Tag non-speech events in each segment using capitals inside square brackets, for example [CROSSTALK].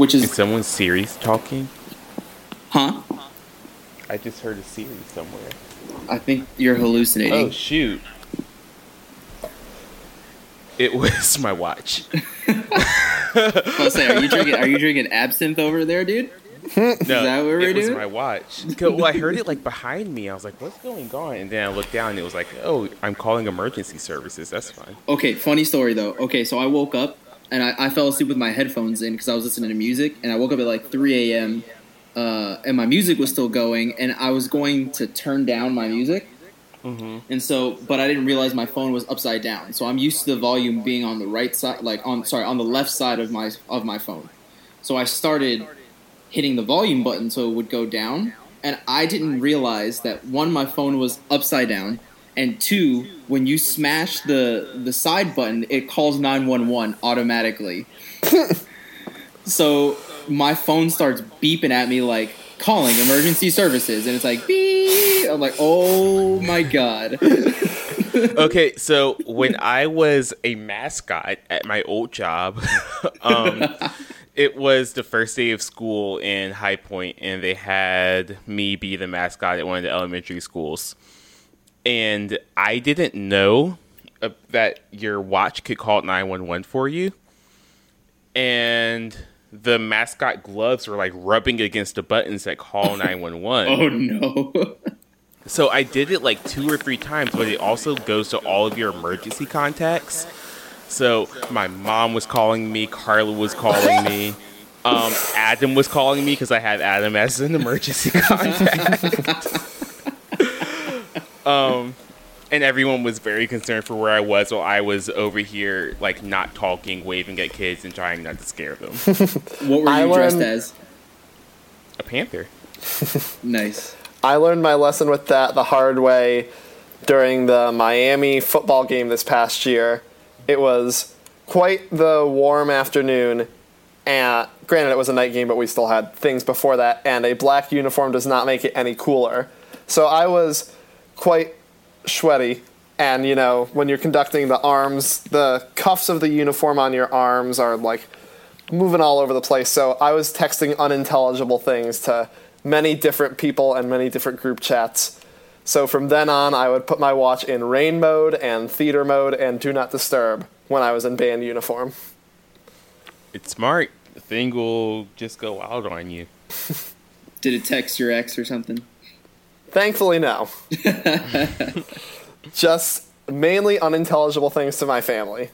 which Is is someone Siri's talking? huh? I just heard a Siri somewhere. I think you're hallucinating. Oh shoot! It was my watch. [LAUGHS] I was saying, are you drinking? Are you drinking absinthe over there, dude? Hmm. No, that what it was doing? my watch. Well, I heard it like behind me. I was like, "What's going on?" And then I looked down, and it was like, "Oh, I'm calling emergency services." That's fine. Okay, funny story though. Okay, so I woke up and I, I fell asleep with my headphones in because I was listening to music, and I woke up at like 3 a.m. Uh, and my music was still going, and I was going to turn down my music, Mm-hmm. and so, but I didn't realize my phone was upside down. So I'm used to the volume being on the right side, like on sorry, on the left side of my of my phone. So I started hitting the volume button so it would go down, and I didn't realize that one, my phone was upside down, and two, when you smash the the side button, it calls nine one one automatically. [LAUGHS] so my phone starts beeping at me like calling emergency services, and it's like beep. I'm like, oh my god. [LAUGHS] okay, so when I was a mascot at my old job, [LAUGHS] um, it was the first day of school in High Point, and they had me be the mascot at one of the elementary schools. And I didn't know uh, that your watch could call 911 for you. And the mascot gloves were like rubbing against the buttons that call [LAUGHS] 911. Oh no. [LAUGHS] So I did it like two or three times, but it also goes to all of your emergency contacts. So my mom was calling me, Carla was calling me, um, Adam was calling me because I had Adam as an emergency [LAUGHS] contact. Um, and everyone was very concerned for where I was while I was over here, like not talking, waving at kids, and trying not to scare them. [LAUGHS] what were I you dressed learned- as? A panther. [LAUGHS] Nice. I learned my lesson with that the hard way during the Miami football game this past year. It was quite the warm afternoon, and granted, it was a night game, but we still had things before that, and a black uniform does not make it any cooler. So I was quite sweaty, and you know, when you're conducting the arms, the cuffs of the uniform on your arms are like moving all over the place. So I was texting unintelligible things to many different people and many different group chats. So from then on, I would put my watch in rain mode and theater mode and do not disturb when I was in band uniform. It's smart. The thing will just go wild on you. [LAUGHS] Did it text your ex or something? Thankfully, no. [LAUGHS] Just mainly unintelligible things to my family.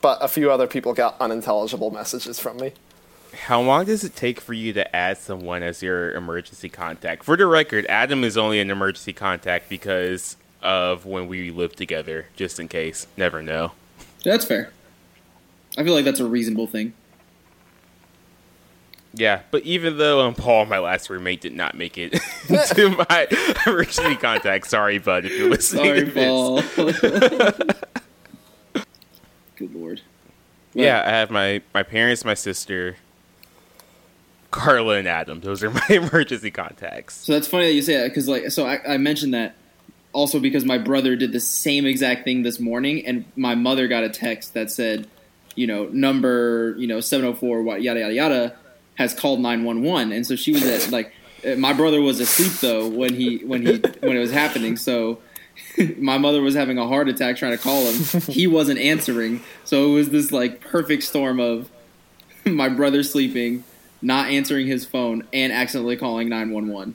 But a few other people got unintelligible messages from me. How long does it take for you to add someone as your emergency contact? For the record, Adam is only an emergency contact because of when we lived together, just in case. Never know. That's fair. I feel like that's a reasonable thing. Yeah, but even though um, Paul, my last roommate, did not make it [LAUGHS] to my emergency contact, sorry, bud, if you're listening Sorry. Paul. [LAUGHS] Good lord. Yeah, I have my, my parents, my sister, Carla, and Adam. Those are [LAUGHS] my emergency contacts. So that's funny that you say that because, like, so I, I mentioned that also because my brother did the same exact thing this morning, and my mother got a text that said, you know, number, you know, seven hundred four, what yada yada yada, has called nine one one, and so she was at like, my brother was asleep though when he when he when it was happening, so. [LAUGHS] My mother was having a heart attack trying to call him. He wasn't answering, so it was this like perfect storm of my brother sleeping, not answering his phone, and accidentally calling nine one one.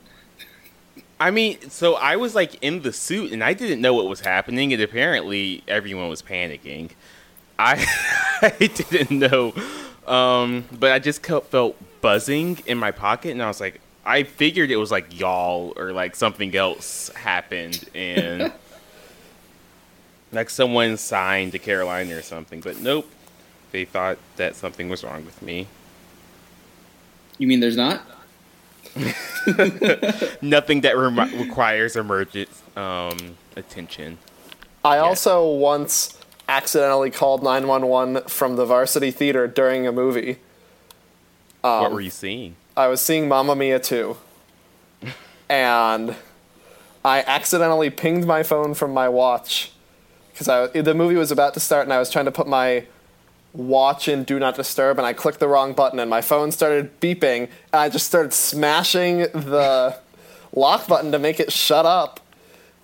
I mean, so I was like in the suit and I didn't know what was happening, and apparently everyone was panicking. I [LAUGHS] I didn't know, um, but I just felt buzzing in my pocket, and I was like, I figured it was like y'all or like something else happened, and [LAUGHS] like someone signed to Carolina or something, but nope. They thought that something was wrong with me. You mean there's not? [LAUGHS] Nothing that rem- requires emergent um, attention. I also once accidentally called 911 from the varsity theater during a movie. What um, were you seeing? I was seeing Mamma Mia 2. And I accidentally pinged my phone from my watch because the movie was about to start and I was trying to put my watch in Do Not Disturb, and I clicked the wrong button, and my phone started beeping, and I just started smashing the lock button to make it shut up.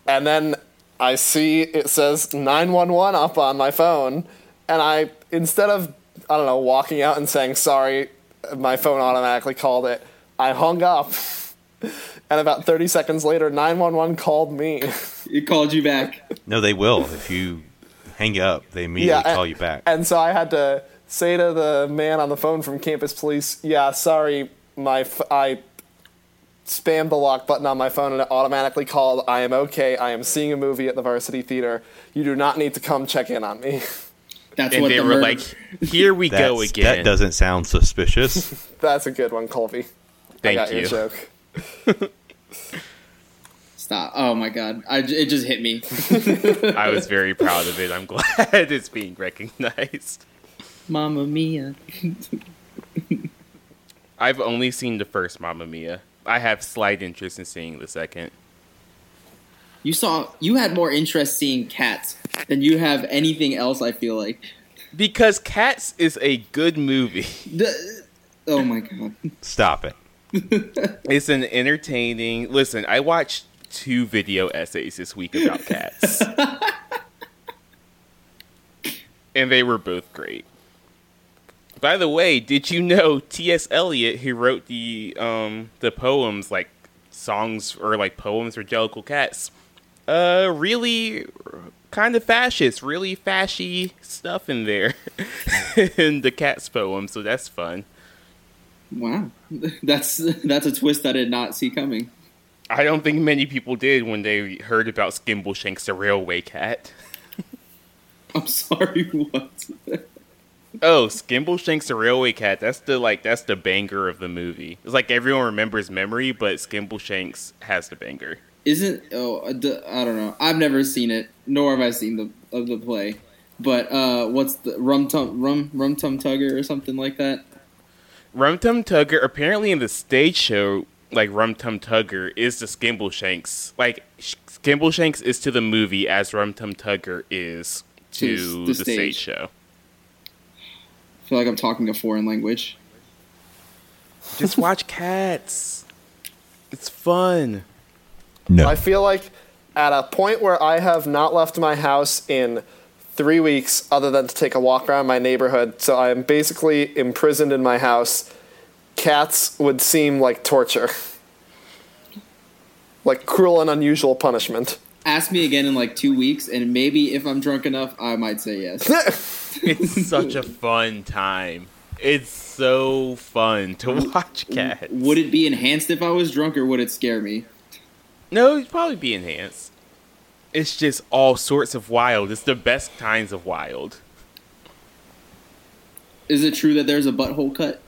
And then I see it says 911 up on my phone, and I, instead of, I don't know, walking out and saying sorry, my phone automatically called it, I hung up. And about 30 seconds later, 911 called me. It called you back. No, they will. If you hang up, they immediately and- call you back. And so I had to say to the man on the phone from campus police, "Yeah, sorry, my f- I spammed the lock button on my phone and it automatically called. I am okay. I am seeing a movie at the Varsity Theater. You do not need to come check in on me." [LAUGHS] That's And what they the were murder- like, "Here we go again." That doesn't sound suspicious. [LAUGHS] That's a good one, Colby. I Thank got you. your joke. [LAUGHS] Stop. Oh my god. I, j- it just hit me. [LAUGHS] I was very proud of it. I'm glad it's being recognized. Mamma mia. I've only seen the first Mamma Mia. I have slight interest in seeing the second. You saw you had more interest seeing cats than you have anything else, I feel like. Because Cats is a good movie. The, oh my god. Stop it. [LAUGHS] It's an entertaining. Listen, I watched two video essays this week about cats. [LAUGHS] and they were both great. By the way, did you know T.S. Eliot, who wrote the um the poems like songs or like poems for Jellicle Cats, uh really kind of fascist, really fashy stuff in there [LAUGHS] in the Cats poem, so that's fun. Wow. [LAUGHS] That's that's a twist I did not see coming. I don't think many people did when they heard about Skimbleshanks the railway cat. [LAUGHS] I'm sorry, what? Oh, Skimbleshanks the railway cat. That's the like that's the banger of the movie. It's like everyone remembers memory, but Skimbleshanks has the banger. Isn't oh uh, I don't know. I've never seen it, nor have I seen the of the play. But uh, what's the rum tum rum rum tum tugger or something like that? Rum Tum Tugger apparently in the stage show, like Rum Tum Tugger is the Skimbleshanks. Like Sh- Skimbleshanks is to the movie as Rum Tum Tugger is to To the, the stage. stage. show. I feel like I'm talking a foreign language. Just watch Cats. It's fun. No. I feel like at a point where I have not left my house in three weeks other than to take a walk around my neighborhood, so I am basically imprisoned in my house, cats would seem like torture. [LAUGHS] Like cruel and unusual punishment. Ask me again in like two weeks, and maybe if I'm drunk enough, I might say yes. [LAUGHS] It's such a fun time. It's so fun to [LAUGHS] watch Cats. Would it be enhanced if I was drunk, or would it scare me? No, it'd probably be enhanced. It's just all sorts of wild. It's the best kinds of wild. Is it true that there's a butthole cut?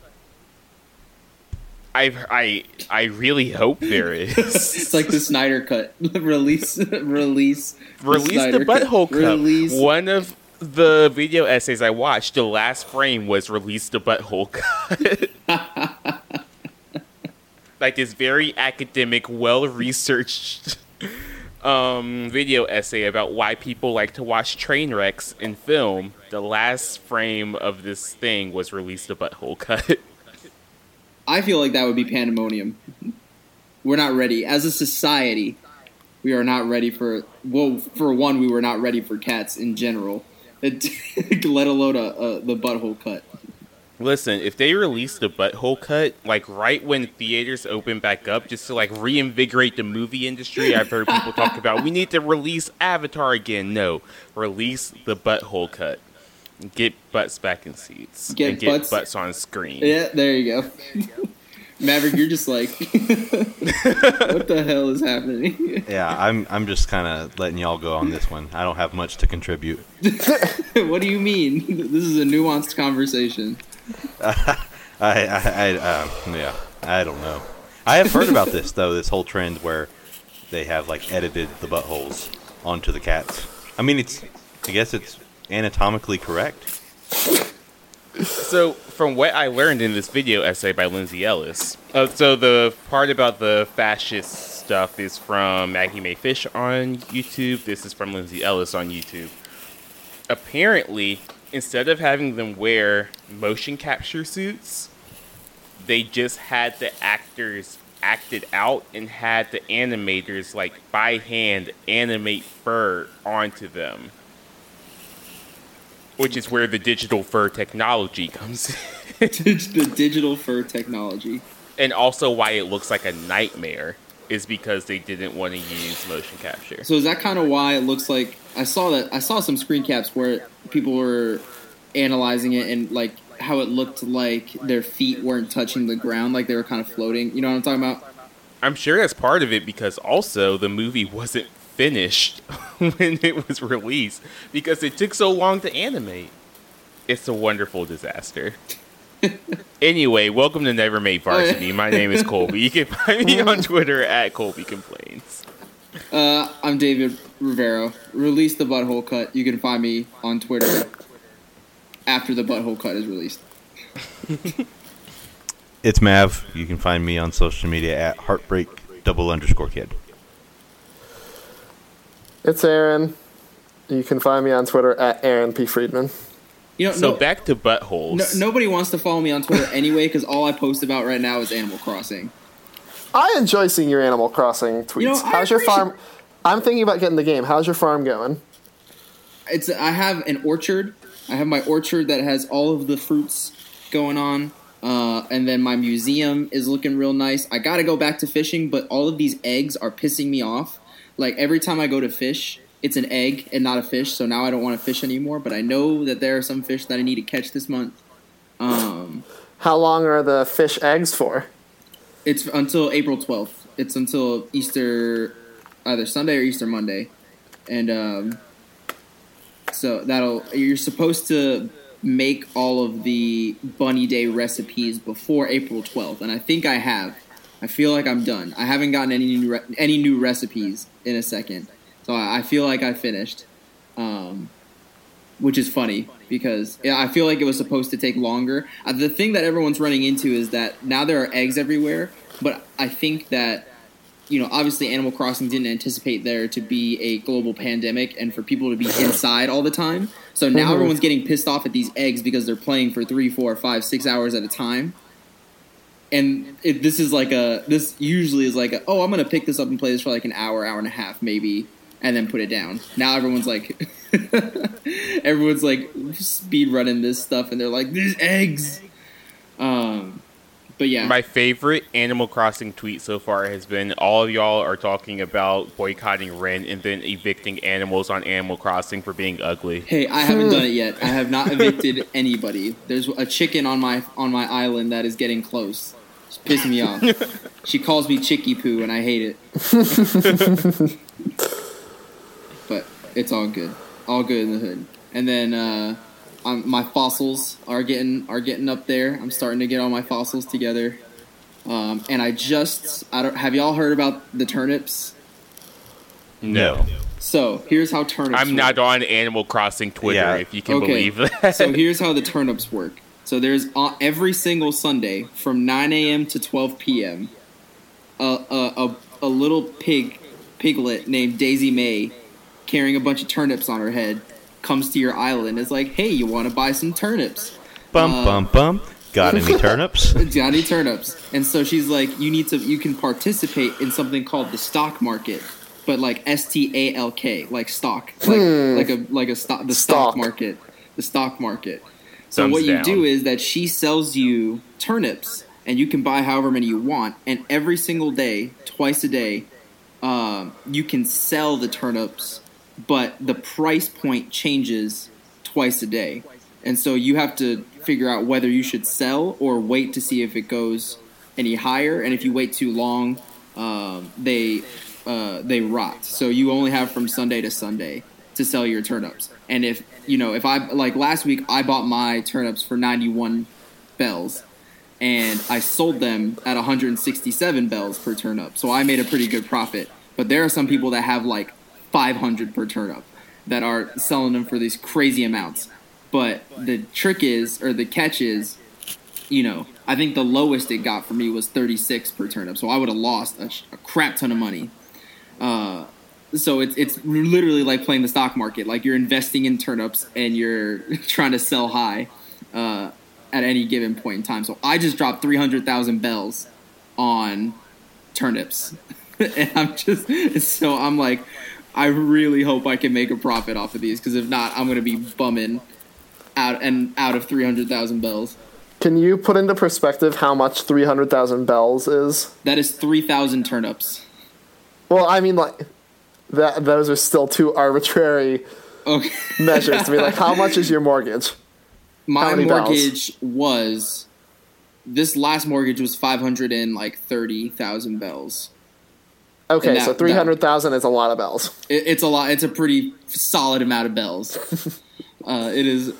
I I I really hope there [LAUGHS] is. It's like the Snyder cut. release, [LAUGHS] release, Release the cut. butthole cut. Release. One of the video essays I watched, the last frame was release the butthole cut. [LAUGHS] like this very academic, well researched [LAUGHS] um, video essay about why people like to watch train wrecks in film. The last frame of this thing was released a butthole cut. [LAUGHS] I feel like that would be pandemonium. We're not ready as a society. We are not ready for. Well, for one, we were not ready for cats in general, [LAUGHS] let alone a, a, the butthole cut. Listen, if they release the butthole cut like right when theaters open back up, just to like reinvigorate the movie industry, I've heard people talk [LAUGHS] about we need to release Avatar again. No, release the butthole cut. Get butts back in seats. Get and get butts- butts, on screen. Yeah, there you go. [LAUGHS] Maverick, you're just like, [LAUGHS] what the hell is happening? yeah, I'm I'm just kind of letting y'all go on this one. I don't have much to contribute. what do you mean? This is a nuanced conversation. [LAUGHS] I I, I uh, yeah, I don't know. I have heard about this though. This whole trend where they have like edited the buttholes onto the cats. I mean, it's I guess it's anatomically correct. So, from what I learned in this video essay by Lindsay Ellis, uh, so the part about the fascist stuff is from Maggie Mae Fish on YouTube. This is from Lindsay Ellis on YouTube. Apparently, instead of having them wear motion capture suits, they just had the actors act it out and had the animators like by hand animate fur onto them. Which is where the digital fur technology comes in. [LAUGHS] the digital fur technology. and also why it looks like a nightmare is because they didn't want to use motion capture. So is that kind of why it looks like I saw that I saw some screen caps where people were analyzing it and like how it looked like their feet weren't touching the ground, like they were kind of floating. You know what I'm talking about? I'm sure that's part of it because also the movie wasn't finished [LAUGHS] when it was released because it took so long to animate. It's a wonderful disaster. [LAUGHS] anyway, welcome to Never Made Varsity. My name is [LAUGHS] Colby. You can find me on Twitter at Colby Complains. Uh, I'm David Rivero. Release the butthole cut. You can find me on Twitter after the butthole cut is released. [LAUGHS] It's Mav. You can find me on social media at heartbreak double underscore kid. It's Aaron. You can find me on Twitter at Aaron P. Friedman. You know, So no, back to buttholes. no, nobody wants to follow me on Twitter anyway because all I post about right now is Animal Crossing. I enjoy seeing your Animal Crossing tweets. You know, How's your farm? I'm thinking about getting the game. How's your farm going? It's I have an orchard. I have my orchard that has all of the fruits going on. Uh, and then my museum is looking real nice. I got to go back to fishing, but all of these eggs are pissing me off. Like every time I go to fish, it's an egg and not a fish. So now I don't want to fish anymore. But I know that there are some fish that I need to catch this month. Um, How long are the fish eggs for? it's until April twelfth. It's until Easter, either Sunday or Easter Monday, and um, so that'll you're supposed to make all of the bunny day recipes before April 12th and I think I have I feel like I'm done I haven't gotten any new re- any new recipes in a second so I, I feel like I finished um, which is funny because I feel like it was supposed to take longer uh, the thing that everyone's running into is that now there are eggs everywhere but I think that you know, obviously Animal Crossing didn't anticipate there to be a global pandemic and for people to be [LAUGHS] inside all the time. So now Mhm. everyone's getting pissed off at these eggs because they're playing for three, four, five, six hours at a time. And it, this is like a this usually is like a oh I'm gonna pick this up and play this for like an hour, hour and a half maybe, and then put it down. Now everyone's like [LAUGHS] everyone's like speed running this stuff and they're like these eggs. Um, but yeah, My favorite Animal Crossing tweet so far has been all of y'all are talking about boycotting rent and then evicting animals on Animal Crossing for being ugly. Hey, I haven't done [LAUGHS] it yet. I have not evicted anybody. There's a chicken on my on my island that is getting close. It's pissing me off. [LAUGHS] she calls me Chicky Poo, and I hate it. But it's all good. All good in the hood. And then uh, um, my fossils are getting are getting up there. I'm starting to get all my fossils together. Um, and I just I don't have y'all heard about the turnips? No. So here's how turnips. I'm work. not on Animal Crossing Twitter, Yeah. if you can Okay. believe that. [LAUGHS] so here's how the turnips work. So there's uh, every single Sunday from 9 a.m. to 12 p.m. A, a, a, a little pig piglet named Daisy Mae, carrying a bunch of turnips on her head, comes to your island. Is like, hey, you want to buy some turnips? Bum Uh, bum bum. Got any [LAUGHS] turnips? Johnny turnips. And so she's like, you need to, you can participate in something called the stalk market, but like S T A L K, like stock, like like a like a stock, the stock, Stock. market, the stock market. So Thumbs what you down. do is that she sells you turnips, and you can buy however many you want, and every single day, twice a day, um, you can sell the turnips, but the price point changes twice a day, and so you have to figure out whether you should sell or wait to see if it goes any higher, and if you wait too long, um, they uh, they rot. So you only have from Sunday to Sunday to sell your turnips. And if you know, if I like last week, I bought my turnips for ninety one bells, and I sold them at 167 bells per turnip. So I made a pretty good profit. But there are some people that have like 500 per turnip that are selling them for these crazy amounts. But the trick is, or the catch is, you know, I think the lowest it got for me was 36 per turnip. So I would have lost a, a crap ton of money. Uh, so it's it's literally like playing the stock market. Like you're investing in turnips and you're [LAUGHS] trying to sell high uh, at any given point in time. So I just dropped three hundred thousand bells on turnips, [LAUGHS] and I'm just so I'm like, I really hope I can make a profit off of these because if not, I'm gonna be bumming out and out of three hundred thousand bells. Can you put into perspective how much 300,000 bells is? That is three thousand turnips. Well, I mean, like, that those are still two arbitrary Okay. measures to be like, how much is your [LAUGHS] mortgage? My many bells? mortgage was this last mortgage was five hundred and like thirty thousand bells. Okay, that- so 300,000 is a lot of bells. It, it's a lot. It's a pretty solid amount of bells. [LAUGHS] uh, it is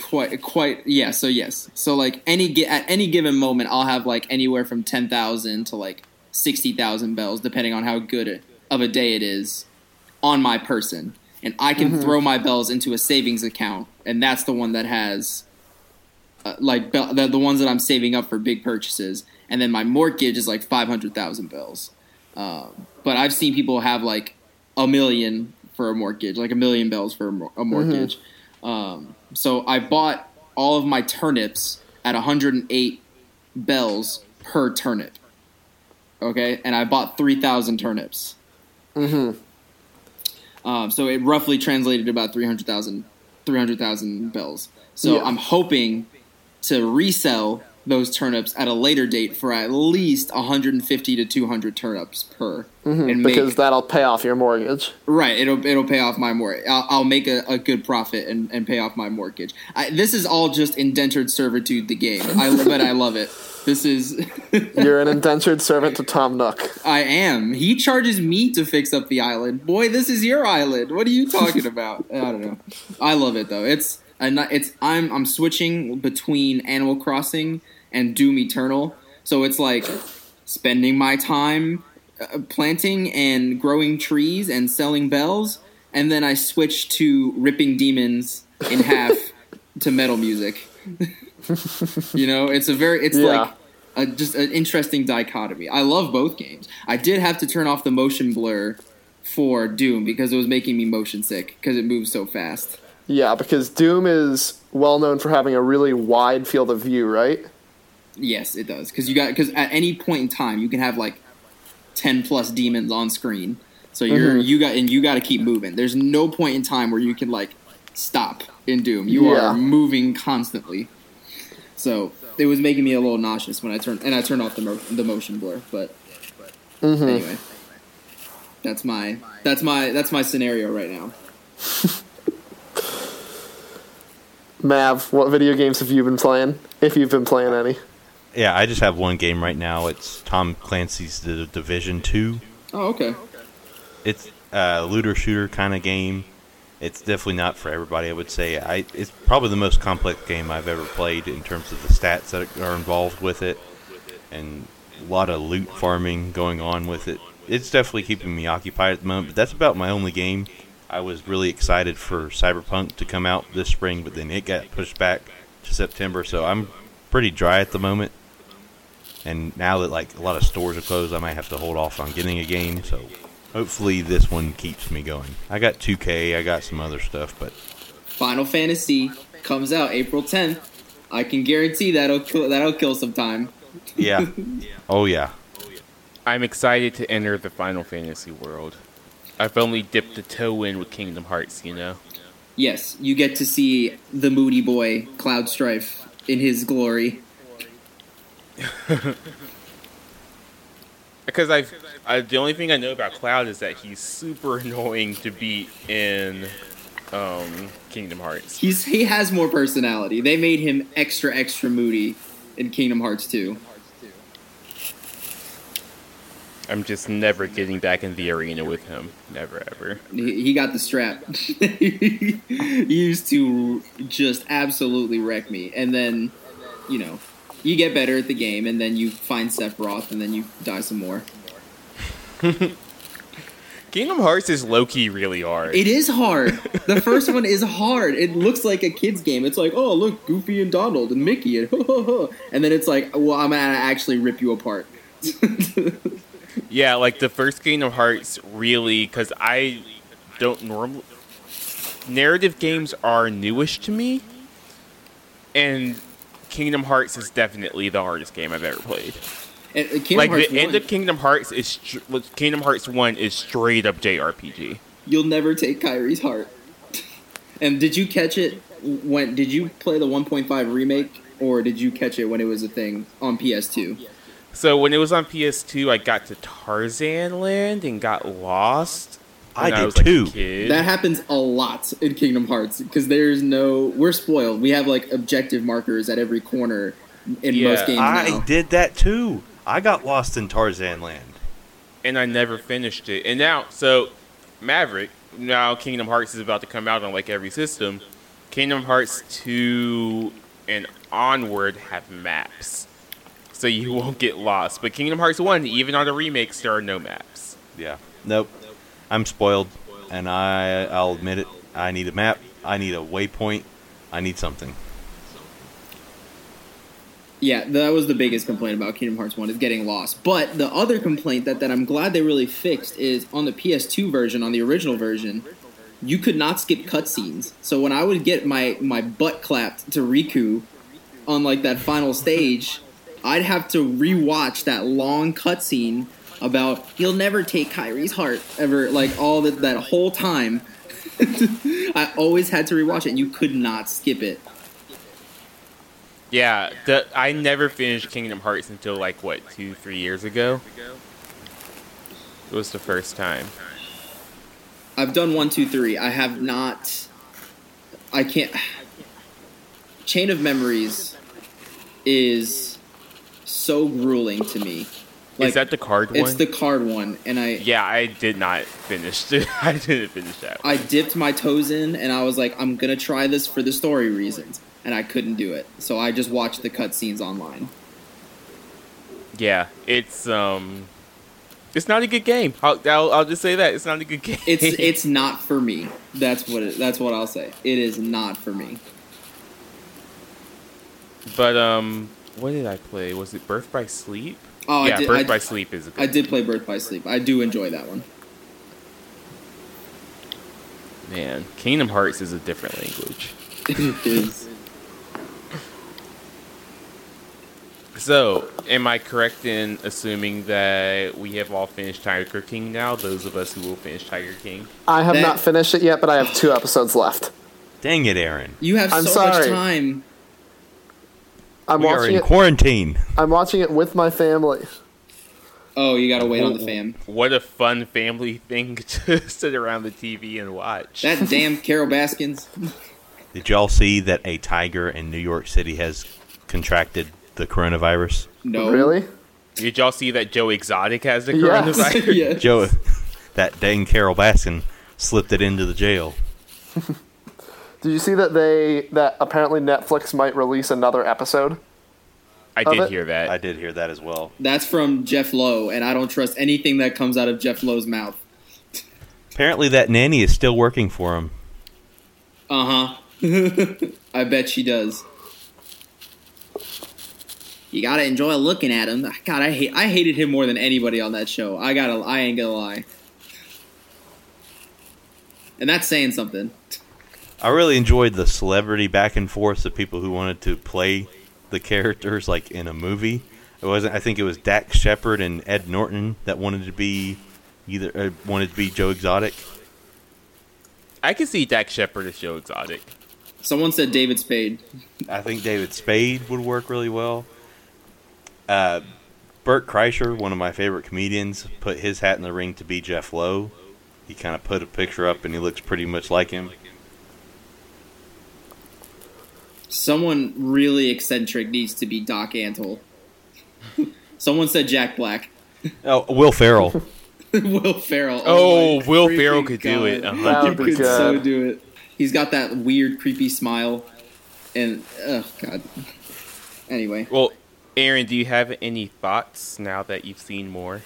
quite quite yeah. So yes. So like any at any given moment, I'll have like anywhere from ten thousand to like sixty thousand bells, depending on how good of a day it is on my person, and I can throw my bells into a savings account, and that's the one that has. Uh, like bell- the, the ones that I'm saving up for big purchases, and then my mortgage is like five hundred thousand bells. Um, but I've seen people have like a million for a mortgage, like a million bells for a, a mortgage. Um, so I bought all of my turnips at 108 bells per turnip. Okay, and I bought 3,000 turnips. Mm-hmm. Um, so it roughly translated to about 300,000 300,000 bells. So Yeah. I'm hoping to resell those turnips at a later date for at least 150 to 200 turnips per mm-hmm. and make Because that'll pay off your mortgage. Right, it'll it'll pay off my mortgage. I'll, I'll make a, a good profit and, and pay off my mortgage. I, this is all just indentured servitude. The game, I but I love it. This is [LAUGHS] You're an indentured servant to Tom Nook. I am. He charges me to fix up the island. Boy, this is your island. What are you talking about? I don't know. I love it though. It's it's I'm I'm switching between Animal Crossing and Doom Eternal. So it's like spending my time uh, planting and growing trees and selling bells, and then I switch to ripping demons in [LAUGHS] half to metal music. [LAUGHS] you know, it's a very it's Yeah. like a, just an interesting dichotomy. I love both games. I did have to turn off the motion blur for Doom because it was making me motion sick because it moves so fast. Yeah, because Doom is well known for having a really wide field of view, right? Yes, it does because you got because at any point in time you can have like ten plus demons on screen. So you're Mhm. you got and you got to keep moving. There's no point in time where you can like stop in Doom. You Yeah. are moving constantly. So it was making me a little nauseous when I turned and I turned off the mo- the motion blur. But Mm-hmm. anyway, that's my that's my that's my scenario right now. [LAUGHS] Mav, what video games have you been playing? If you've been playing any. Yeah, I just have one game right now. It's Tom Clancy's The Division Two. Oh, okay. It's a looter shooter kind of game. It's definitely not for everybody. I would say I. It's probably the most complex game I've ever played in terms of the stats that are involved with it, and a lot of loot farming going on with it. It's definitely keeping me occupied at the moment. But that's about my only game. I was really excited for Cyberpunk to come out this spring, but then it got pushed back to September. So I'm pretty dry at the moment. And now that like a lot of stores are closed, I might have to hold off on getting a game. So hopefully this one keeps me going. I got 2K, I got some other stuff, but Final Fantasy comes out April 10th. I can guarantee that'll kill, that'll kill some time. yeah. [LAUGHS] oh yeah. I'm excited to enter the Final Fantasy world. I've only dipped a toe in with Kingdom Hearts, you know. Yes, you get to see the moody boy Cloud Strife in his glory. [LAUGHS] Because I've I, the only thing I know about Cloud is that he's super annoying to beat in um, Kingdom Hearts. He's he has more personality. They made him extra extra moody in Kingdom Hearts 2. I'm just never getting back in the arena with him. Never ever. He, he got the strap. [LAUGHS] he used to just absolutely wreck me, and then you know you get better at the game, and then you find Sephiroth, and then you die some more. [LAUGHS] Kingdom Hearts is low key really hard. It is hard. The first one is hard. It looks like a kid's game. It's like, oh, look, Goofy and Donald and Mickey, and [LAUGHS] and then it's like, well, I'm gonna actually rip you apart. Yeah, like the first Kingdom Hearts really, because I don't normally. Narrative games are newish to me, and Kingdom Hearts is definitely the hardest game I've ever played. And, uh, like Hearts the end 1, of Kingdom Hearts is Kingdom Hearts One is straight up JRPG. you'll never take Kairi's heart. And did you catch it when? Did you play the 1.5 remake, or did you catch it when it was a thing on PS2? So when it was on PS2, I got to Tarzan Land and got lost. I when did was, too. kid. That happens a lot in Kingdom Hearts because there's no. We're spoiled. We have like objective markers at every corner in Yeah, most games I now. did that too. I got lost in Tarzan Land. and I never finished it. And now, so Maverick, now Kingdom Hearts is about to come out on like every system. Kingdom Hearts 2 and onward have maps. So you won't get lost. But Kingdom Hearts 1, even on the remakes, there are no maps. Yeah. Nope. I'm spoiled, and I I'll admit it. I need a map. I need a waypoint. I need something. Yeah, that was the biggest complaint about Kingdom Hearts 1 is getting lost. But the other complaint that, that I'm glad they really fixed is on the PS2 version, on the original version, you could not skip cutscenes. So when I would get my, my butt clapped to Riku on like that final stage, I'd have to rewatch that long cutscene about you'll never take Kairi's heart ever like all that that whole time. [LAUGHS] I always had to rewatch it and you could not skip it. Yeah, the, I never finished Kingdom Hearts until like, what, two, three years ago? It was the first time. I've done one, two, three. I have not. I can't. Chain of Memories is so grueling to me. Like, is that the card one? It's the card one, and I yeah, I did not finish it. [LAUGHS] I didn't finish that. I dipped my toes in, and I was like, I'm gonna try this for the story reasons, and I couldn't do it. So I just watched the cutscenes online. Yeah, it's um, it's not a good game. I'll, I'll, I'll just say that it's not a good game. It's [LAUGHS] it's not for me. That's what it, that's what I'll say. It is not for me. but um, what did I play? Was it Birth by Sleep? Oh, yeah, I did. Birth I, by Sleep is a good. I did play Birth by Sleep. I do enjoy that one. Man, Kingdom Hearts is a different language. [LAUGHS] it is. So, am I correct in assuming that we have all finished Tiger King now? Those of us who will finish Tiger King. I have That- not finished it yet, but I have two episodes left. Dang it, Aaron. You have I'm so much time. I'm we are watching in it. quarantine. I'm watching it with my family. Oh, you gotta wait on the oh, fam. What a fun family thing [LAUGHS] to sit around the TV and watch. That damn Carol Baskins. Did y'all see that a tiger in New York City has contracted the coronavirus? No. Really? Did y'all see that Joe Exotic has the Yes. coronavirus? [LAUGHS] yeah. Joe, that dang Carol Baskin slipped it into the jail. [LAUGHS] Did you see that they that apparently Netflix might release another episode? I did it? hear that. I did hear that as well. That's from Jeff Lowe, and I don't trust anything that comes out of Jeff Lowe's mouth. Apparently, that nanny is still working for him. Uh huh. [LAUGHS] I bet she does. You gotta enjoy looking at him. God, I hate. I hated him more than anybody on that show. I gotta. I ain't gonna lie. And that's saying something. I really enjoyed the celebrity back and forth of people who wanted to play the characters like in a movie. It wasn't. I think it was Dax Shepard and Ed Norton that wanted to be either uh, wanted to be Joe Exotic. I can see Dax Shepard as Joe Exotic. Someone said David Spade. I think David Spade would work really well. Uh, Bert Kreischer, one of my favorite comedians, put his hat in the ring to be Jeff Lowe. He kind of put a picture up, and he looks pretty much like him. Someone really eccentric needs to be Doc Antle. Someone said Jack Black. [LAUGHS] Oh, Will Ferrell. [LAUGHS] Will Ferrell. Oh, my Will freaking Ferrell could do it. a That hundred would He could percent. so good. do it. He's got that weird, creepy smile, and oh god. Anyway, Well, Aaron, do you have any thoughts now that you've seen more?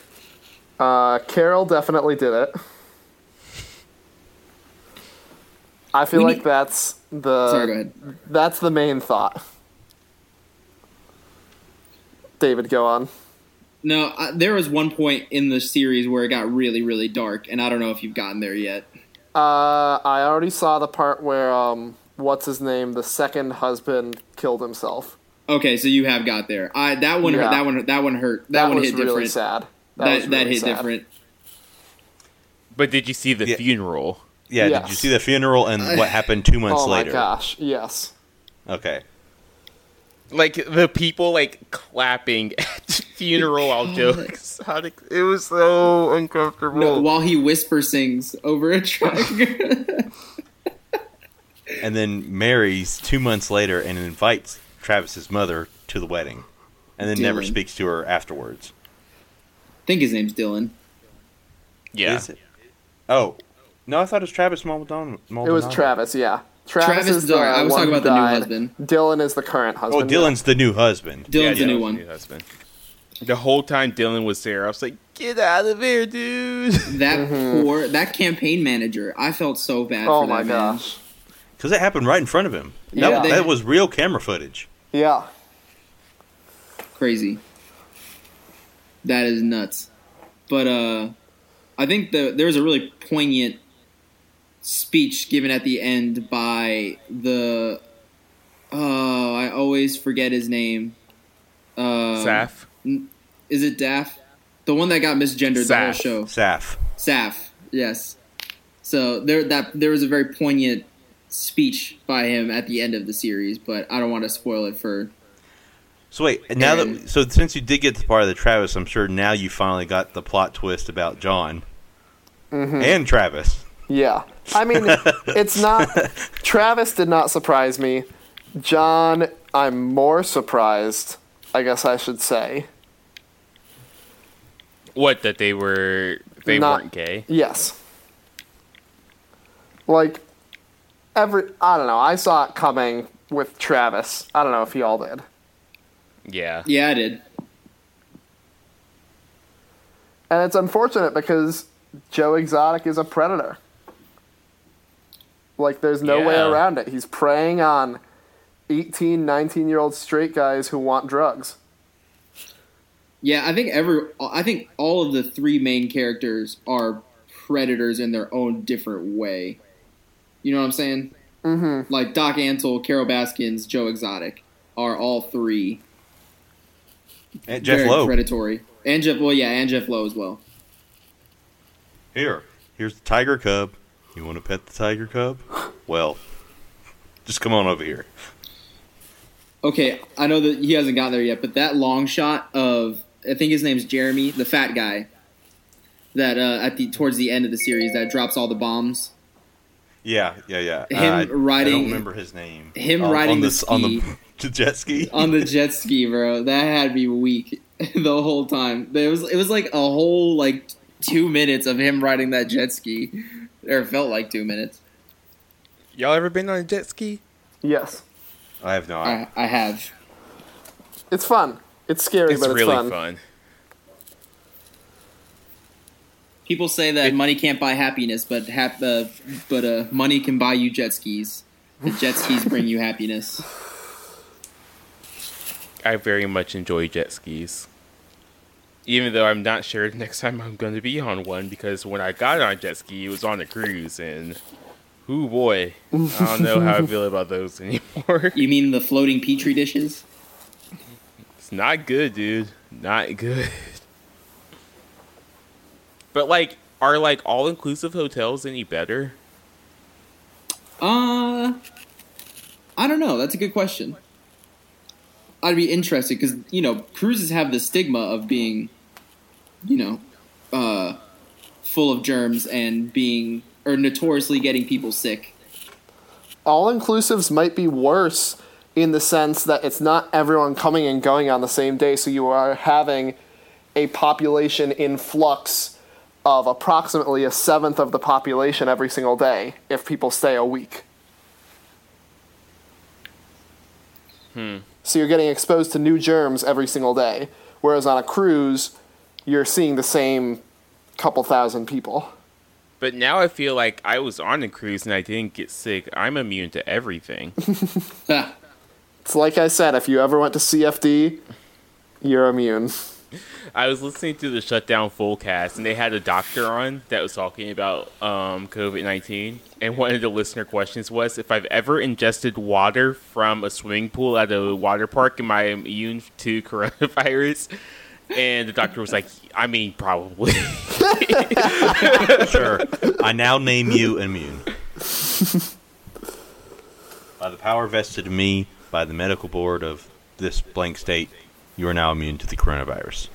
Uh, Carol definitely did it. I feel We like need- that's the sorry. Go ahead. that's the main thought. David, go on. No, I, there was one point in the series where it got really, really dark, and I don't know if you've gotten there yet. Uh, I already saw the part where um, what's his name, the second husband killed himself. Okay, so you have got there. I that one, Yeah. that one, that one hurt. That, That, one was hit really different. sad. That, That was that hit sad. different. But did you see the Yeah. funeral? Yeah, did you see the funeral and what [LAUGHS] happened two months Oh later? Oh my gosh! Yes. Okay. Like the people like clapping [LAUGHS] at funeral while oh, Joe [LAUGHS] Exotic. It was so uncomfortable. No, while he whisper sings over a track. And then marries two months later and invites Travis's mother to the wedding, and then never speaks to her afterwards. I think his name's Dylan. yeah. Is it? Oh, no, I thought it was Travis Maldonado. It was Travis. Yeah. Travis, Travis is the I was talking about the new died. husband. Dylan is the current husband. Oh, husband. Dylan's the new husband. Dylan's Yeah, the new Dylan's one. new husband. The whole time Dylan was there, I was like, "Get out of here, dude!" [LAUGHS] That poor that campaign manager. I felt so bad. Oh for my that man. gosh. Because it happened right in front of him. That, Yeah, they- that was real camera footage. Yeah. crazy. That is nuts. But uh I think the there was a really poignant speech given at the end by the oh, I always forget his name. Uh Saff. Is it Daff? The one that got misgendered the whole show. Saff. Saff, yes. So there that there was a very poignant speech by him at the end of the series, but I don't want to spoil it for So wait, now And- that so since you did get to part of the Travis, I'm sure now you finally got the plot twist about John Mm-hmm. and Travis. Yeah. I mean, it's not. Travis did not surprise me. John, I'm more surprised, I guess I should say. What? That they were they Not- weren't gay? Yes. Like, every. I don't know. I saw it coming with Travis. I don't know if y'all did. Yeah. Yeah, I did. And it's unfortunate because Joe Exotic is a predator. Like, there's no way around it. He's preying on 18, 19 year old straight guys who want drugs. Yeah, I think every I think all of the three main characters are predators in their own different way. You know what I'm saying? Mm-hmm. Like Doc Antle, Carol Baskins, Joe Exotic are all three And Jeff very Lowe. predatory, and Jeff. Well, yeah, and Jeff Lowe as well. Here, here's the tiger cub. You want to pet the tiger cub? Well, just come on over here. Okay, I know that he hasn't got there yet, but that long shot of I think his name's Jeremy, the fat guy, that uh, at the towards the end of the series that drops all the bombs. Yeah, yeah, yeah. Him Uh, I- I riding- don't remember his name. him riding on the s- on the, the jet ski. on the [LAUGHS] jet ski, bro. That had me weak [LAUGHS] the whole time. It was it was like a whole like two minutes of him riding that jet ski, or it felt like two minutes. Y'all ever been on a jet ski? Yes. I have not. I, I have. It's fun. It's scary, It's but it's really fun. fun. People say that It- money can't buy happiness, but hap- uh, but uh, money can buy you jet skis. The jet skis bring you happiness. I very much enjoy jet skis. Even though I'm not sure [LAUGHS] next time I'm going to be on one because when I got on a jet ski, it was on a cruise and, ooh boy, I don't know how I feel about those [LAUGHS] anymore. You mean the floating petri dishes? It's not good, dude. Not good. But like, are like all inclusive hotels any better? Uh, I don't know. That's a good question. I'd be interested because you know cruises have the stigma of being, you know, uh, full of germs and being or notoriously getting people sick. All inclusives might be worse in the sense that it's not everyone coming and going on the same day, so you are having a population in flux of approximately a seventh of the population every single day if people stay a week. So you're getting exposed to new germs every single day. Whereas on a cruise, you're seeing the same couple thousand people. But now I feel like I was on a cruise and I didn't get sick. I'm immune to everything. [LAUGHS] Ha. It's like I said, if you ever went to CFD, you're immune. I was listening to the Shutdown Fullcast, and they had a doctor on that was talking about um, COVID 19. And one of the listener questions was if I've ever ingested water from a swimming pool at a water park, am I immune to coronavirus? And the doctor was like, I mean, probably. Sure. I now name you immune. by the power vested in me by the medical board of this blank state, you are now immune to the coronavirus.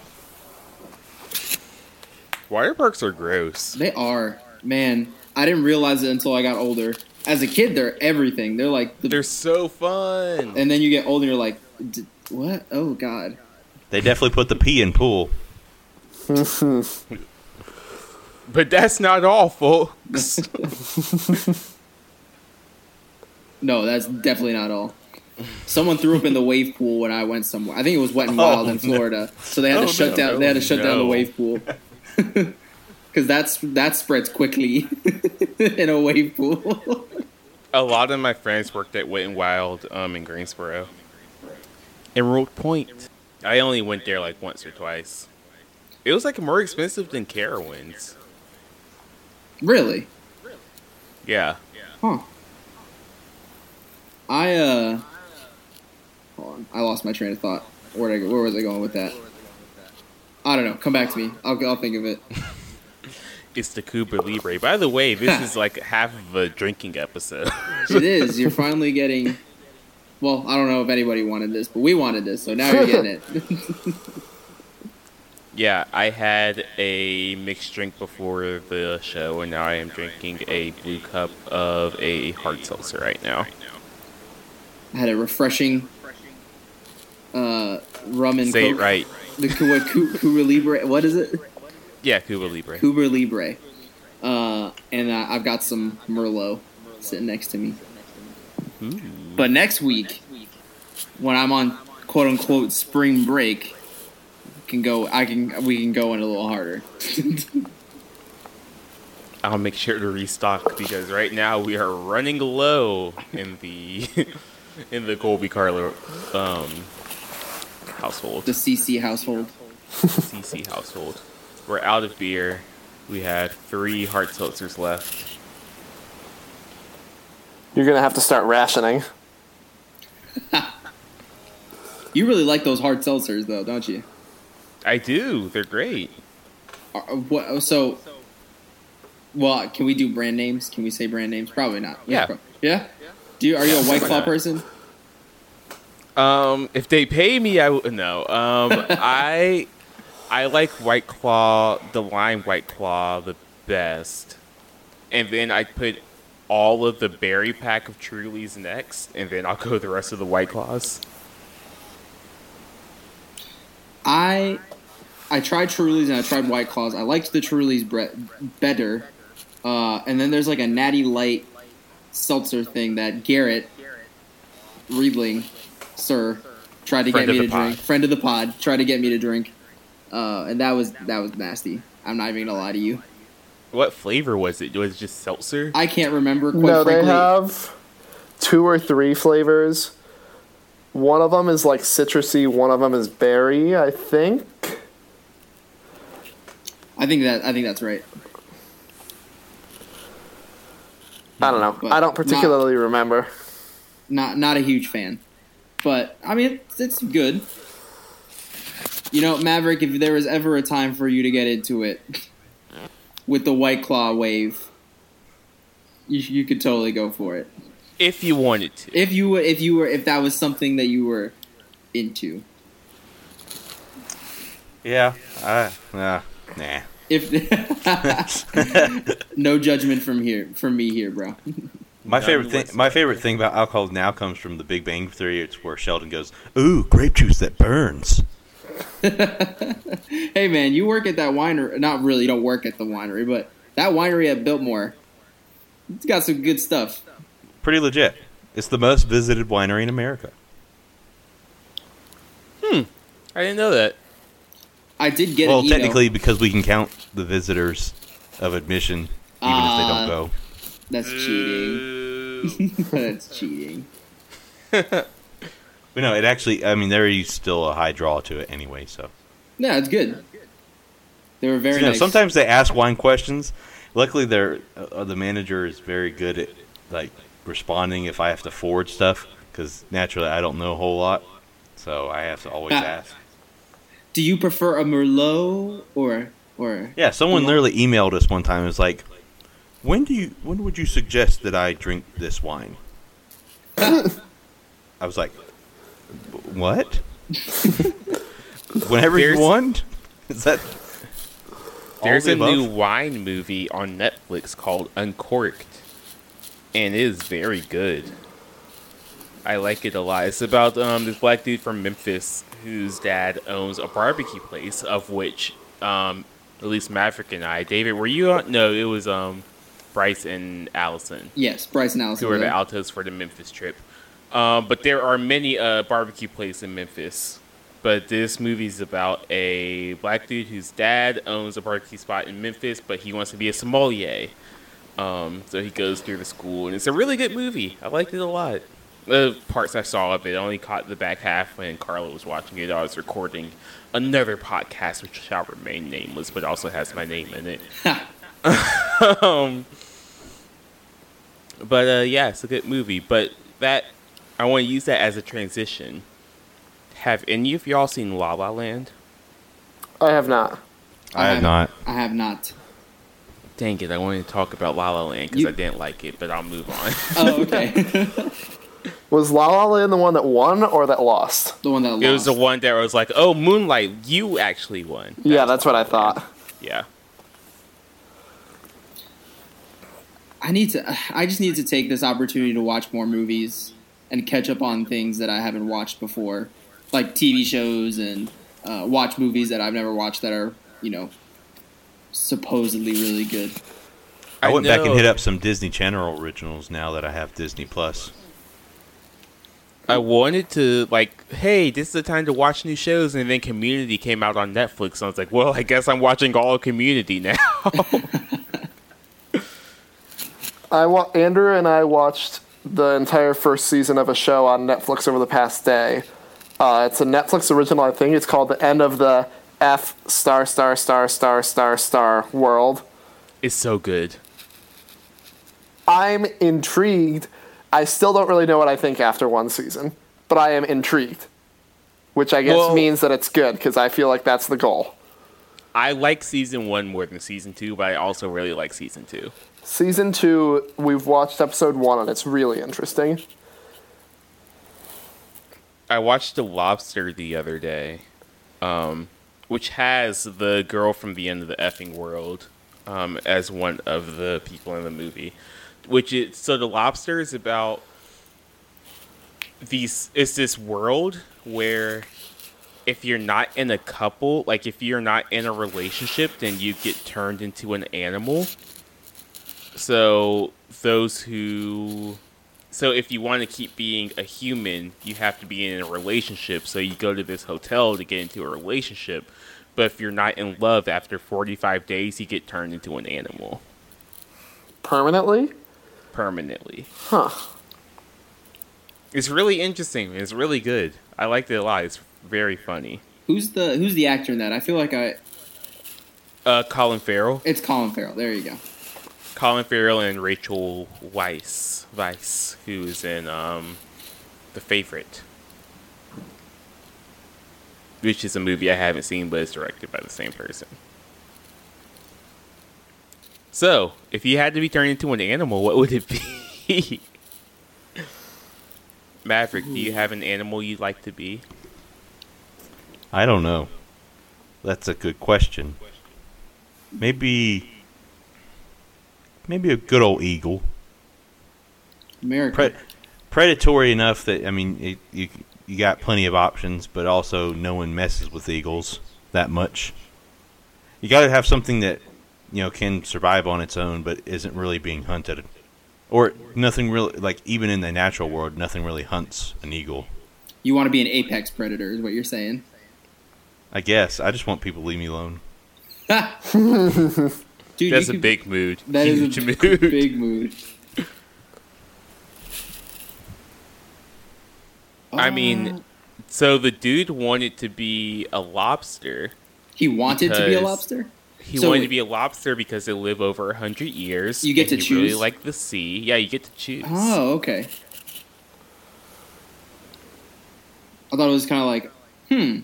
water parks are gross. They are. Man, I didn't realize it until I got older. As a kid, they're everything. They're like, the, They're so fun. and then you get older, and you're like, "D- what? Oh God. They definitely put the pee in pool. [LAUGHS] But that's not all, folks. [LAUGHS] No, that's definitely not all. Someone threw up in the wave pool when I went somewhere. I think it was Wet and Wild in Florida, so they had Oh, to shut no. down. They had to Oh, shut down the wave pool [LAUGHS] because that's that spreads quickly in a wave pool. A lot of my friends worked at Wet and Wild um, in Greensboro. Emerald Point. I only went there like once or twice. It was like more expensive than Carowinds. really? Yeah. Huh. I uh, hold on. I lost my train of thought. Where did I go? Where was I going with that? I don't know. Come back to me. I'll I'll think of it. [LAUGHS] It's the Cuba Libre. By the way, this [LAUGHS] is like half of a drinking episode. It is. You're finally getting. Well, I don't know if anybody wanted this, but we wanted this, so now you're getting it. [LAUGHS] [LAUGHS] yeah, I had a mixed drink before the show, and now I am drinking a blue cup of a hard seltzer right now. I had a refreshing uh, rum and Say it right. The Cu- what, Cuba Libre. What is it? Yeah, Cuba Libre. Cuba Libre. Uh, and uh, I've got some Merlot sitting next to me. But next week, when I'm on quote unquote spring break, can go. I can. We can go in a little harder. [LAUGHS] I'll make sure to restock because right now we are running low in the [LAUGHS] in the Colby Carlo um, household, the CC household. [LAUGHS] CC household. We're out of beer. We have three hard seltzers left. You're gonna have to start rationing. [LAUGHS] You really like those hard seltzers, though, don't you? I do. They're great. Are- what? So, well, can we do brand names? Can we say brand names? Probably not. Yeah. Pro- Yeah. Do you? Are you a White Claw person? Um, if they pay me, I w- no. Um, [LAUGHS] I I like White Claw, the lime White Claw, the best, and then I put all of the berry pack of Trulies next, and then I'll go the rest of the White Claws. I I tried Trulies and I tried White Claws. I liked the Trulies bre- better. Uh, and then there's like a Natty Light seltzer thing that Garrett Riedling, sir, tried to Friend get me to pod. drink. Friend of the pod tried to get me to drink, uh, and that was that was nasty. I'm not even gonna lie to you. What flavor was it? Was it just seltzer? I can't remember. Quite no, frankly. they have two or three flavors. One of them is like citrusy. One of them is berry. I think. I think that I think that's right. I don't know. But I don't not- particularly remember. Not not a huge fan, but I mean it's, it's good. You know, Maverick, if there was ever a time for you to get into it with the White Claw wave, you you could totally go for it. if you wanted to. If you were if you were if that was something that you were into. Yeah. I, uh, nah. If [LAUGHS] [LAUGHS] no judgment from here from me here, bro. [LAUGHS] My None favorite thing, my favorite thing about alcohol now comes from The Big Bang Theory. It's where Sheldon goes, "Ooh, grape juice that burns." [LAUGHS] hey man, you work at that winery. Not really, you don't work at the winery, but that winery at Biltmore, it's got some good stuff. Pretty legit. It's the most visited winery in America. Hmm, I didn't know that. I did get well, an email. technically, because we can count the visitors of admission, even if they Ah. don't go. that's cheating. [LAUGHS] that's cheating. [LAUGHS] But no, it actually. I mean, there is still a high draw to it anyway. So Yeah, it's good. They were very You know, nice. sometimes they ask wine questions. Luckily, they're uh, the manager is very good at like responding if I have to forward stuff because naturally I don't know a whole lot, so I have to always Ah. ask. Do you prefer a Merlot or or? Yeah, someone literally emailed us one time. and was like, "When do you? When would you suggest that I drink this wine?" [LAUGHS] I was like, "What? [LAUGHS] Whenever There's- you want? Is that?" all There's the a new wine movie on Netflix called Uncorked, and it is very good. I like it a lot. It's about um, this black dude from Memphis whose dad owns a barbecue place, of which um, at least Maverick and I, David, were you on? No, it was um, Bryce and Allison Yes, Bryce and Allison. who are were the there. altos for the Memphis trip. Um, but there are many uh, barbecue places in Memphis. But this movie's about a black dude whose dad owns a barbecue spot in Memphis, but he wants to be a sommelier. Um, so he goes through the school, and it's a really good movie. I liked it a lot. The parts I saw of it I only caught the back half when Carla was watching it. I was recording another podcast, which shall remain nameless, but also has my name in it. [LAUGHS] [LAUGHS] um, but uh, yeah, it's a good movie. But that I want to use that as a transition. Have any of y'all seen La La Land? I have not. I have not. I have not. Dang it! I wanted to talk about La La Land because You- I didn't like it, but I'll move on. [LAUGHS] Oh, okay. [LAUGHS] Was La La Land the one that won or that lost? the one that lost. it was the one that was like, "Oh, Moonlight, you actually won." Yeah, that's what I thought. Yeah. I need to. I just need to take this opportunity to watch more movies and catch up on things that I haven't watched before, like TV shows and uh, watch movies that I've never watched that are you know supposedly really good. I, went back and hit up some Disney Channel originals now that I have Disney Plus. I wanted to like, hey, this is the time to watch new shows, and then Community came out on Netflix. And I was like, well, I guess I'm watching all of Community now. [LAUGHS] I wa- Andrew and I watched the entire first season of a show on Netflix over the past day. Uh, it's a Netflix original, I think. It's called The End of the F star star star star star star world. it's so good. I'm intrigued. I still don't really know what I think after one season, but I am intrigued. Which I guess Well- means that it's good because I feel like that's the goal. I like season one more than season two, but I also really like season two. Season two, we've watched episode one and it's really interesting. I watched The Lobster the other day, um, which has the girl from the end of the effing world um, as one of the people in the movie. Which is so The Lobster is about these. It's this world where if you're not in a couple, like if you're not in a relationship, then you get turned into an animal. So those who so if you want to keep being a human, you have to be in a relationship. So you go to this hotel to get into a relationship. But if you're not in love after 45 days, you get turned into an animal Permanently? permanently. Huh. It's really interesting. It's really good. I liked it a lot. It's very funny. Who's the Who's the actor in that? I feel like I. Uh, Colin Farrell, It's Colin Farrell. There you go. Colin Farrell, and Rachel Weisz, Weisz, who's in um, The Favorite, which is a movie I haven't seen, but it's directed by the same person. So, if you had to be turned into an animal, what would it be? [LAUGHS] Maverick, do you have an animal you'd like to be? I don't know. That's a good question. Maybe, maybe a good old eagle. America. Pre- predatory enough that I mean, it, you you got plenty of options, but also no one messes with eagles that much. You got to have something that you know can survive on its own, but isn't really being hunted, or nothing really like even in the natural world, nothing really hunts an eagle. you want to be an apex predator, is what you're saying. I guess I just want people to leave me alone. [LAUGHS] [LAUGHS] Dude, That's a could- big mood. That is Huge a mood. big mood. I mean, so the dude wanted to be a lobster, He wanted to be a lobster. He So- wanted to be a lobster because they live over a hundred years. You get to he Really like the sea. Yeah, you get to choose. Oh, okay. I thought it was kind of like, hmm,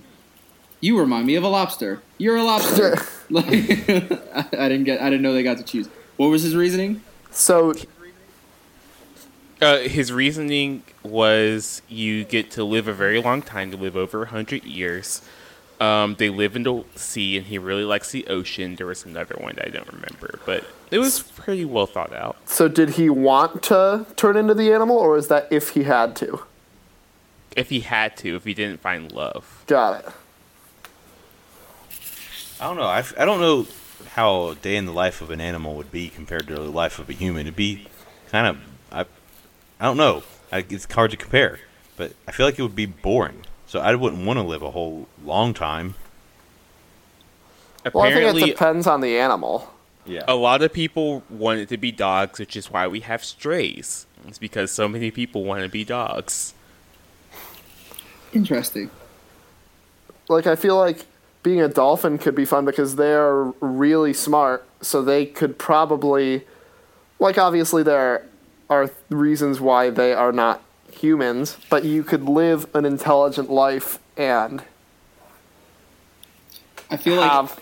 you remind me of a lobster. You're a lobster. [LAUGHS] [LAUGHS] like, I, I didn't get. I didn't know they got to choose. What was his reasoning? So Uh, his reasoning was you get to live a very long time, to live over 100 years. Um, they live in the sea, and he really likes the ocean. There was another one that I don't remember, but it was pretty well thought out. so did he want to turn into the animal, or is that if he had to? If he had to, if he didn't find love. Got it. I don't know. I, f- I don't know how a day in the life of an animal would be compared to the life of a human. It'd be kind of I, I don't know. I, it's hard to compare, but I feel like it would be boring. So I wouldn't want to live a whole long time. Well, I think it depends on the animal. Yeah. a lot of people want it to be dogs, which is why we have strays. It's because so many people want to be dogs. Interesting. Like I feel like being a dolphin could be fun because they're really smart, so they could probably like obviously there are reasons why they are not humans, but you could live an intelligent life and I feel like have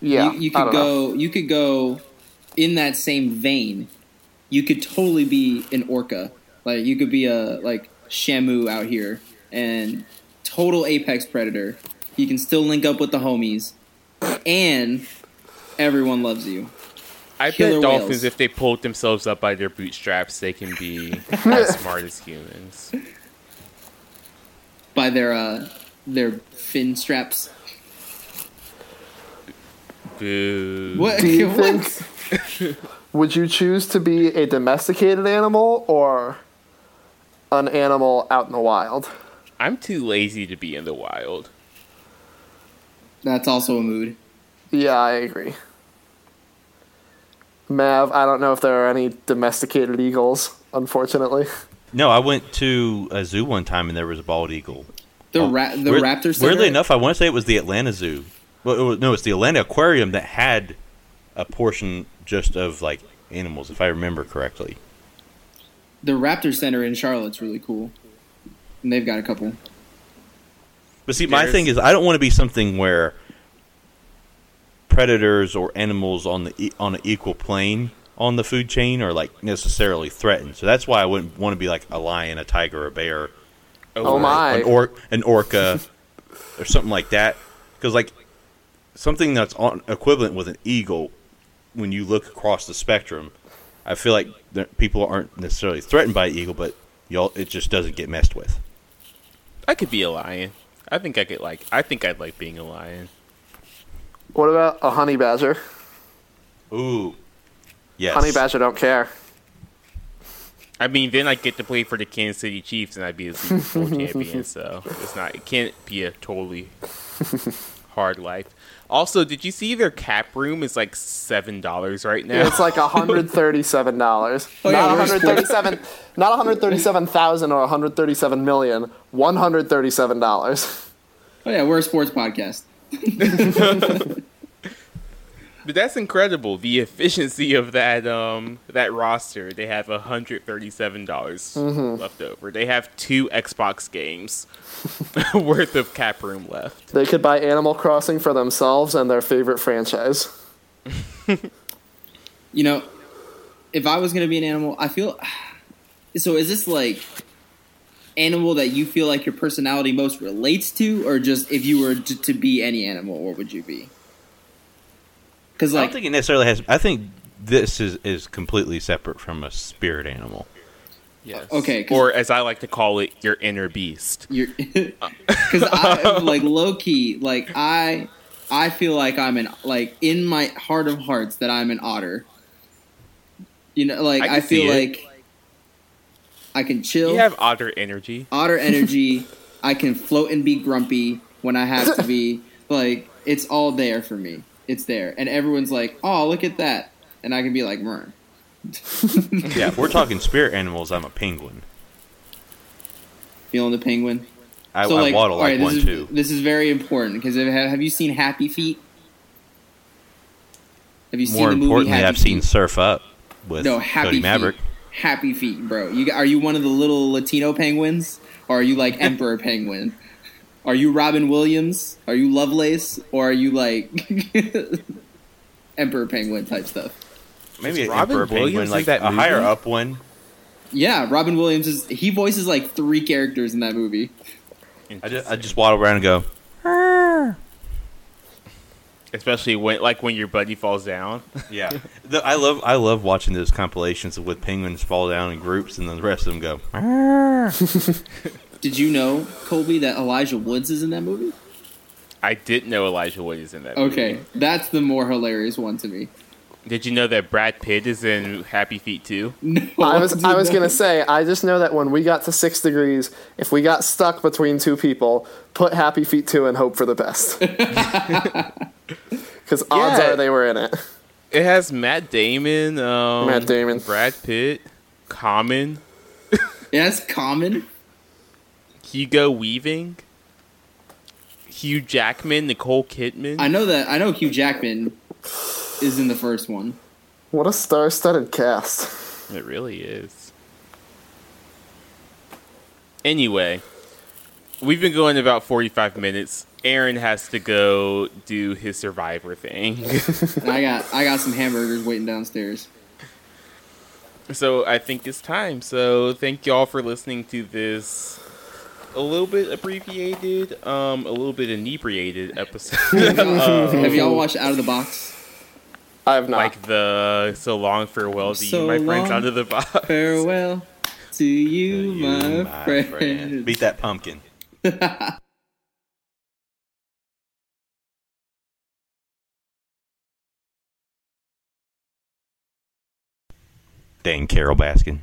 yeah, you, you could don't know. go. You could go in that same vein. You could totally be an orca. Like you could be a like Shamu out here and total apex predator. You can still link up with the homies, and everyone loves you. I Killer bet dolphins, whales. if they pulled themselves up by their bootstraps, they can be [LAUGHS] as smart as humans. by their uh their fin straps. Boo. What? Do you [LAUGHS] think would you choose to be a domesticated animal or an animal out in the wild? I'm too lazy to be in the wild. That's also a mood. Yeah, I agree. Mav, I don't know if there are any domesticated eagles, unfortunately. No, I went to a zoo one time and there was a bald eagle. The Oh, ra- the weird- raptor. Center? Weirdly enough, I want to say it was the Atlanta Zoo. Well, it was, no, it's the Atlanta Aquarium that had a portion just of like animals, if I remember correctly. the Raptor Center in Charlotte's really cool, and they've got a couple. But see, my There's- thing is, I don't want to be something where predators or animals on the e- on an equal plane on the food chain are like necessarily threatened. So that's why I wouldn't want to be like a lion, a tiger, a bear, Oh or my. an, or- an orca, or something like that. Because like something that's on, equivalent with an eagle, when you look across the spectrum, I feel like people aren't necessarily threatened by an eagle, but y'all it just doesn't get messed with. I could be a lion. I think I could like. I think I'd like being a lion. What about a honey badger? Ooh, yes, Honey badger don't care. I mean, then I get to play for the Kansas City Chiefs, and I'd be a Super Bowl [LAUGHS] champion. So it's not. It can't be a totally [LAUGHS] hard life. Also, did you see their cap room is like seven dollars right now? It's like hundred thirty-seven dollars. [LAUGHS] Oh, yeah, not one where's hundred thirty-seven. not one hundred thirty-seven thousand or one hundred thirty-seven million. One hundred thirty-seven dollars. Oh yeah, we're a sports podcast. [LAUGHS] [LAUGHS] But that's incredible. The efficiency of that um that roster. They have hundred thirty seven dollars left over. They have two Xbox games [LAUGHS] worth of cap room left. They could buy Animal Crossing for themselves and their favorite franchise. [LAUGHS] You know, if I was gonna be an animal, I feel. So is this like animal that you feel like your personality most relates to, or just if you were to, to be any animal, what would you be? Because I don't think it necessarily has. I think this is is completely separate from a spirit animal. Yes. Okay. Or as I like to call it, your inner beast. you're because [LAUGHS] I like low key like I I feel like I'm an like in my heart of hearts that I'm an otter. You know, like I I, feel like I can chill. You have otter energy. otter [LAUGHS] energy. I can float and be grumpy when I have to be. [LAUGHS] Like it's all there for me. It's there, and everyone's like, "Oh, look at that," and I can be like, "Meh." [LAUGHS] yeah, if we're talking spirit animals, I'm a penguin. feeling the penguin." I, so I like, waddle like this one is, too. This is very important because have, have you seen Happy Feet? Have you seen More the movie? importantly, Happy I've seen Surf Up with No, Happy Cody Feet. Happy Feet, bro. You are you one of the little Latino penguins, or are you like [LAUGHS] Emperor Penguin? Are you Robin Williams? Are you Lovelace, or are you like [LAUGHS] Emperor Penguin type stuff? Maybe an Robin Emperor Williams Penguin, like that a higher up one. Yeah, Robin Williams is he voices like three characters in that movie. I just, I just waddle around and go. Especially when, like, when your buddy falls down. [LAUGHS] Yeah, the, I love I love watching those compilations with penguins fall down in groups and then the rest of them go. [LAUGHS] Did you know Colby that Elijah Woods is in that movie? I didn't know Elijah Woods is in that. movie. Okay, that's the more hilarious one to me. Did you know that Brad Pitt is in Happy Feet too? No, I was I was dude, gonna say I just know that when we got to six degrees, if we got stuck between two people, put Happy Feet two and hope for the best. [LAUGHS] Because odds Yeah. are they were in it. It has Matt Damon, um, Matt Damon. Brad Pitt, Common, Yes, common. Hugo Weaving, Hugh Jackman, Nicole Kidman. I know that. I know Hugh Jackman is in the first one. What a star-studded cast. It really is. Anyway, we've been going about 45 minutes. Aaron has to go do his survivor thing. [LAUGHS] I got I got some hamburgers waiting downstairs. so I think it's time. So thank y'all for listening to this a little bit abbreviated, um, a little bit inebriated episode. [LAUGHS] Have y'all watched Out of the Box? I have not. like the so long farewell to So you, my friends, out of the box. Farewell to you, You, my, friend. Beat that pumpkin. [LAUGHS] Dang Carole Baskin.